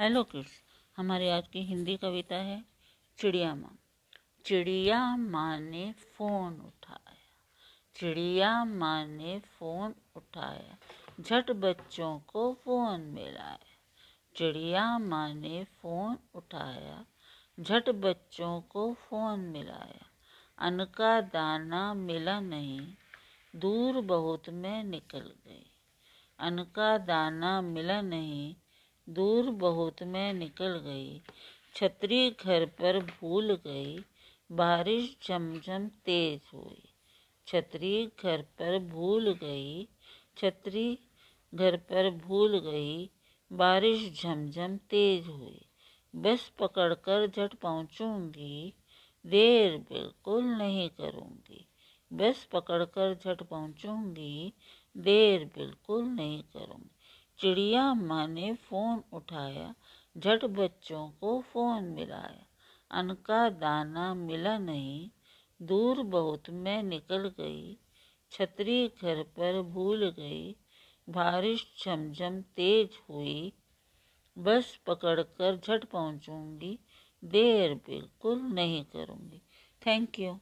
Hello kids हमारी आज की हिंदी कविता है चिड़िया माँ चिड़िया माँ ने फ़ोन उठाया। चिड़िया माँ ने फ़ोन उठाया। झट बच्चों को फ़ोन मिलाया। चिड़िया माँ ने फ़ोन उठाया। झट बच्चों को फ़ोन मिलाया। अन्न का दाना मिला नहीं। दूर बहुत में निकल गई। अन्न का दाना मिला नहीं। दूर बहुत में निकल गई। छतरी घर पर भूल गई। बारिश झमझम तेज हुई। छतरी घर पर भूल गई। छतरी घर पर भूल गई। बारिश झमझम तेज हुई। बस पकड़कर झट पहुंचूँगी। देर बिल्कुल नहीं करूँगी। बस पकड़कर झट पहुंचूँगी। देर बिल्कुल नहीं करूँगी। चिड़िया माँ ने फ़ोन उठाया, झट बच्चों को फ़ोन मिलाया। अन्न का दाना मिला नहीं, दूर बहुत मैं निकल गई, छतरी घर पर भूल गई, बारिश झमझम तेज हुई। बस पकड़कर झट पहुंचूँगी, देर बिल्कुल नहीं करूँगी। Thank you